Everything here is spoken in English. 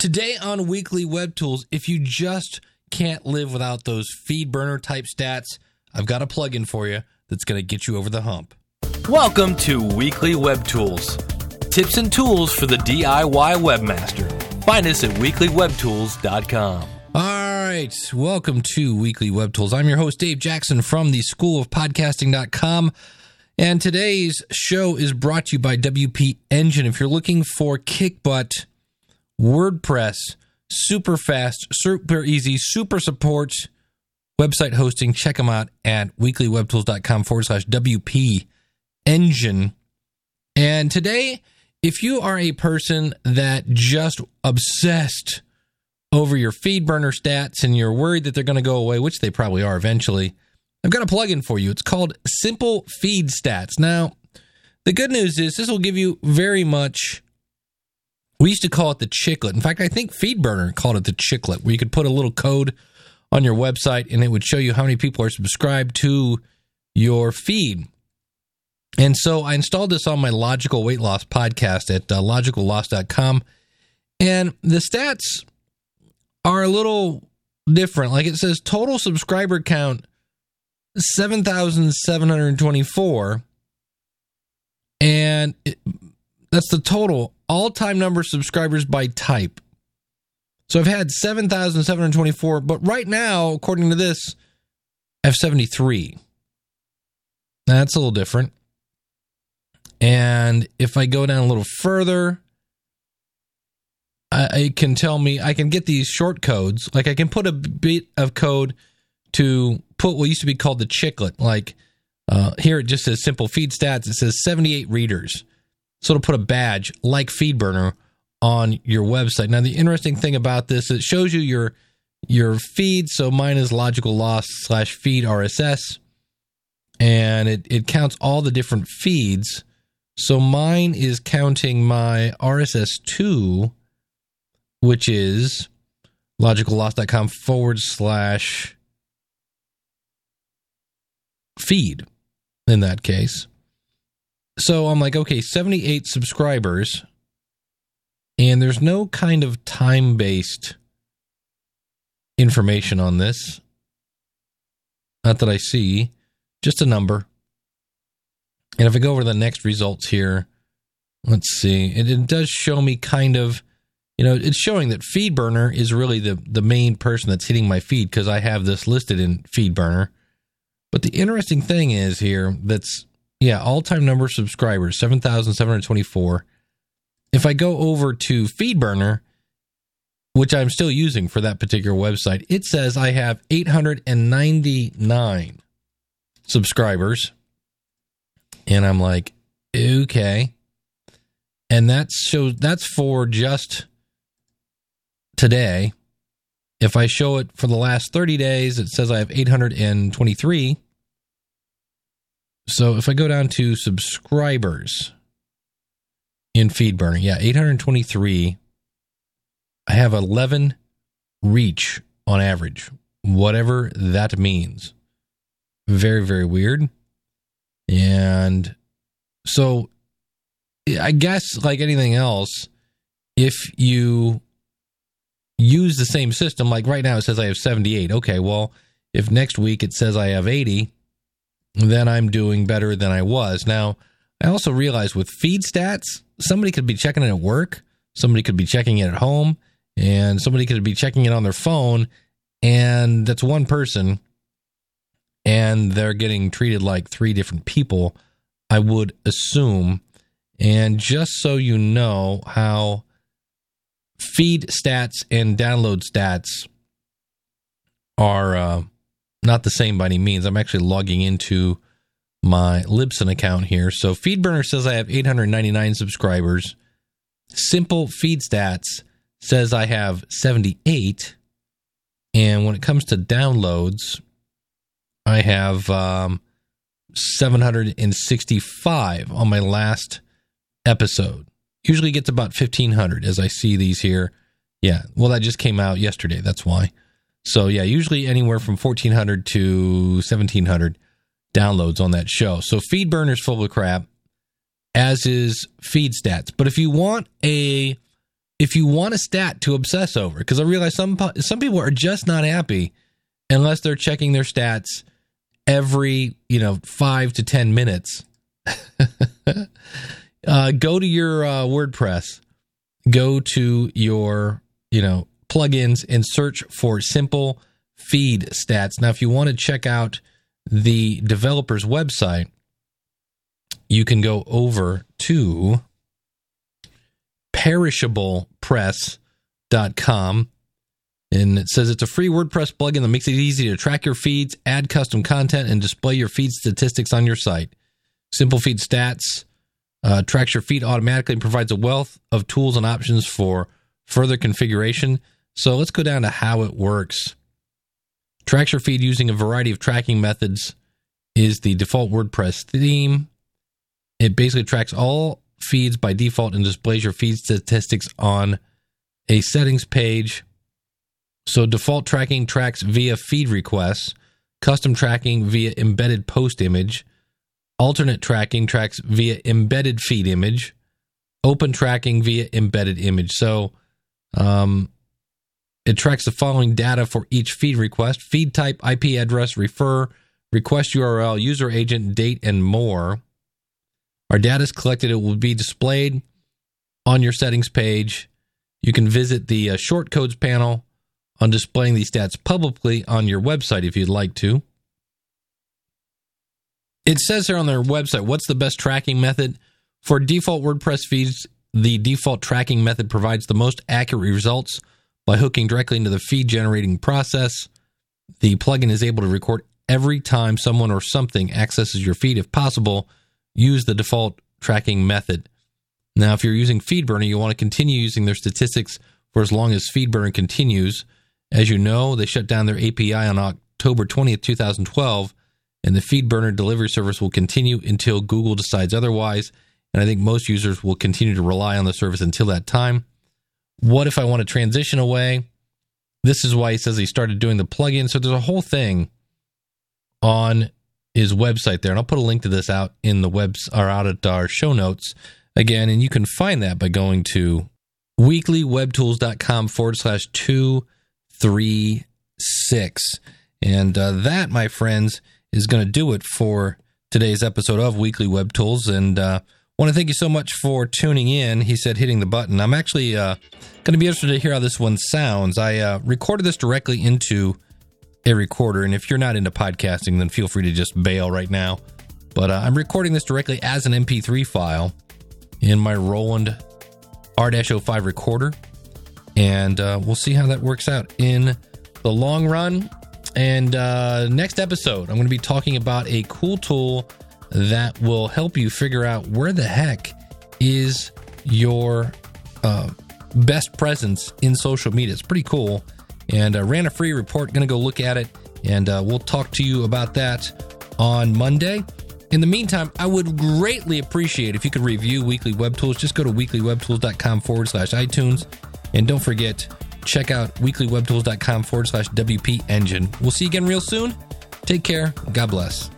Today on Weekly Web Tools, if you just can't live without those FeedBurner type stats, I've got a plugin for you that's going to get you over the hump. Welcome to Weekly Web Tools. Tips and tools for the DIY webmaster. Find us at weeklywebtools.com. All right, welcome to Weekly Web Tools. I'm your host, Dave Jackson from the School of Podcasting.com. And today's show is brought to you by WP Engine. If you're looking for kick butt WordPress, super fast, super easy, super support website hosting, check them out at weeklywebtools.com forward slash WP Engine. And today, if you are a person that just obsessed over your FeedBurner stats and you're worried that they're going to go away, which they probably are eventually, I've got a plugin for you. It's called Simple Feed Stats. Now, the good news is this will give you very much. We used to call it the chiclet. In fact, I think FeedBurner called it the chiclet, where you could put a little code on your website and it would show you how many people are subscribed to your feed. And so I installed this on my Logical Weight Loss podcast at uh, logicalloss.com. And the stats are a little different. Like it says total subscriber count 7,724. And it, that's the total all time number of subscribers by type. So I've had 7,724, but right now, according to this, I have 73. That's a little different. And if I go down a little further, I, I can tell me I can get these short codes. Like I can put a bit of code to put what used to be called the chiclet. Like uh, here it just says simple feed stats. It says 78 readers. So it'll put a badge like FeedBurner on your website. Now the interesting thing about this, it shows you your your feed. So mine is logical loss slash feed RSS. And it, it counts all the different feeds. So mine is counting my RSS2, which is logicalloss.com forward slash feed in that case. So I'm like, okay, 78 subscribers, and there's no kind of time based information on this. Not that I see, just a number. And if I go over to the next results here, let's see, it, it does show me kind of, you know, it's showing that FeedBurner is really the, the main person that's hitting my feed because I have this listed in FeedBurner. But the interesting thing is here that's, yeah, all time number of subscribers, 7,724. If I go over to FeedBurner, which I'm still using for that particular website, it says I have 899 subscribers. And I'm like, okay. And that's shows that's for just today. If I show it for the last 30 days, it says I have 823. So if I go down to subscribers in FeedBurner, yeah, 823. I have 11 reach on average, whatever that means. Very, very weird. And so I guess, like anything else, if you use the same system, like right now it says I have 78. Okay, well, if next week it says I have 80, then I'm doing better than I was. Now, I also realize with feed stats, somebody could be checking it at work, somebody could be checking it at home, and somebody could be checking it on their phone, and that's one person, and they're getting treated like three different people, I would assume. And just so you know how feed stats and download stats are uh, not the same by any means. I'm actually logging into my Libsyn account here. So FeedBurner says I have 899 subscribers. Simple Feed Stats says I have 78. And when it comes to downloads, I have um, 765 on my last episode. Usually gets about 1500 as I see these here. Yeah, well, that just came out yesterday. That's why. So, yeah, usually anywhere from 1400 to 1700 downloads on that show. So, FeedBurner's full of crap, as is Feed Stats. But if you want a if you want a stat to obsess over, because I realize some some people are just not happy unless they're checking their stats every you know five to ten minutes. uh, go to your uh, WordPress, go to your you know plugins, and search for simple feed stats. Now, if you want to check out the developer's website, you can go over to perishablepress.com. And it says it's a free WordPress plugin that makes it easy to track your feeds, add custom content, and display your feed statistics on your site. Simple Feed Stats uh, tracks your feed automatically and provides a wealth of tools and options for further configuration. So let's go down to how it works. Tracks your feed using a variety of tracking methods is the default WordPress theme. It basically tracks all feeds by default and displays your feed statistics on a settings page. So default tracking tracks via feed requests, custom tracking via embedded post image, alternate tracking tracks via embedded feed image, open tracking via embedded image. So um, it tracks the following data for each feed request feed type, IP address, refer, request URL, user agent, date, and more. Our data is collected. It will be displayed on your settings page. You can visit the uh, shortcodes panel on displaying these stats publicly on your website if you'd like to. It says here on their website what's the best tracking method? For default WordPress feeds, the default tracking method provides the most accurate results by hooking directly into the feed generating process. The plugin is able to record every time someone or something accesses your feed if possible use the default tracking method. Now, if you're using FeedBurner, you want to continue using their statistics for as long as FeedBurner continues. As you know, they shut down their API on October 20th, 2012, and the FeedBurner delivery service will continue until Google decides otherwise. And I think most users will continue to rely on the service until that time. What if I want to transition away? This is why he says he started doing the plugin. So there's a whole thing on his website there, and I'll put a link to this out in the webs or out at our show notes again, and you can find that by going to weeklywebtools.com forward slash two three six. And uh, that, my friends, is going to do it for today's episode of Weekly Web Tools. And uh, want to thank you so much for tuning in. He said hitting the button. I'm actually uh, going to be interested to hear how this one sounds. I uh, recorded this directly into a recorder. And if you're not into podcasting, then feel free to just bail right now. But uh, I'm recording this directly as an MP3 file in my Roland R-05 recorder. And uh, we'll see how that works out in the long run. And uh, next episode, I'm going to be talking about a cool tool that will help you figure out where the heck is your uh, best presence in social media. It's pretty cool and uh, ran a free report. Going to go look at it, and uh, we'll talk to you about that on Monday. In the meantime, I would greatly appreciate if you could review Weekly Web Tools. Just go to weeklywebtools.com forward slash iTunes. And don't forget, check out weeklywebtools.com forward slash WP Engine. We'll see you again real soon. Take care. God bless.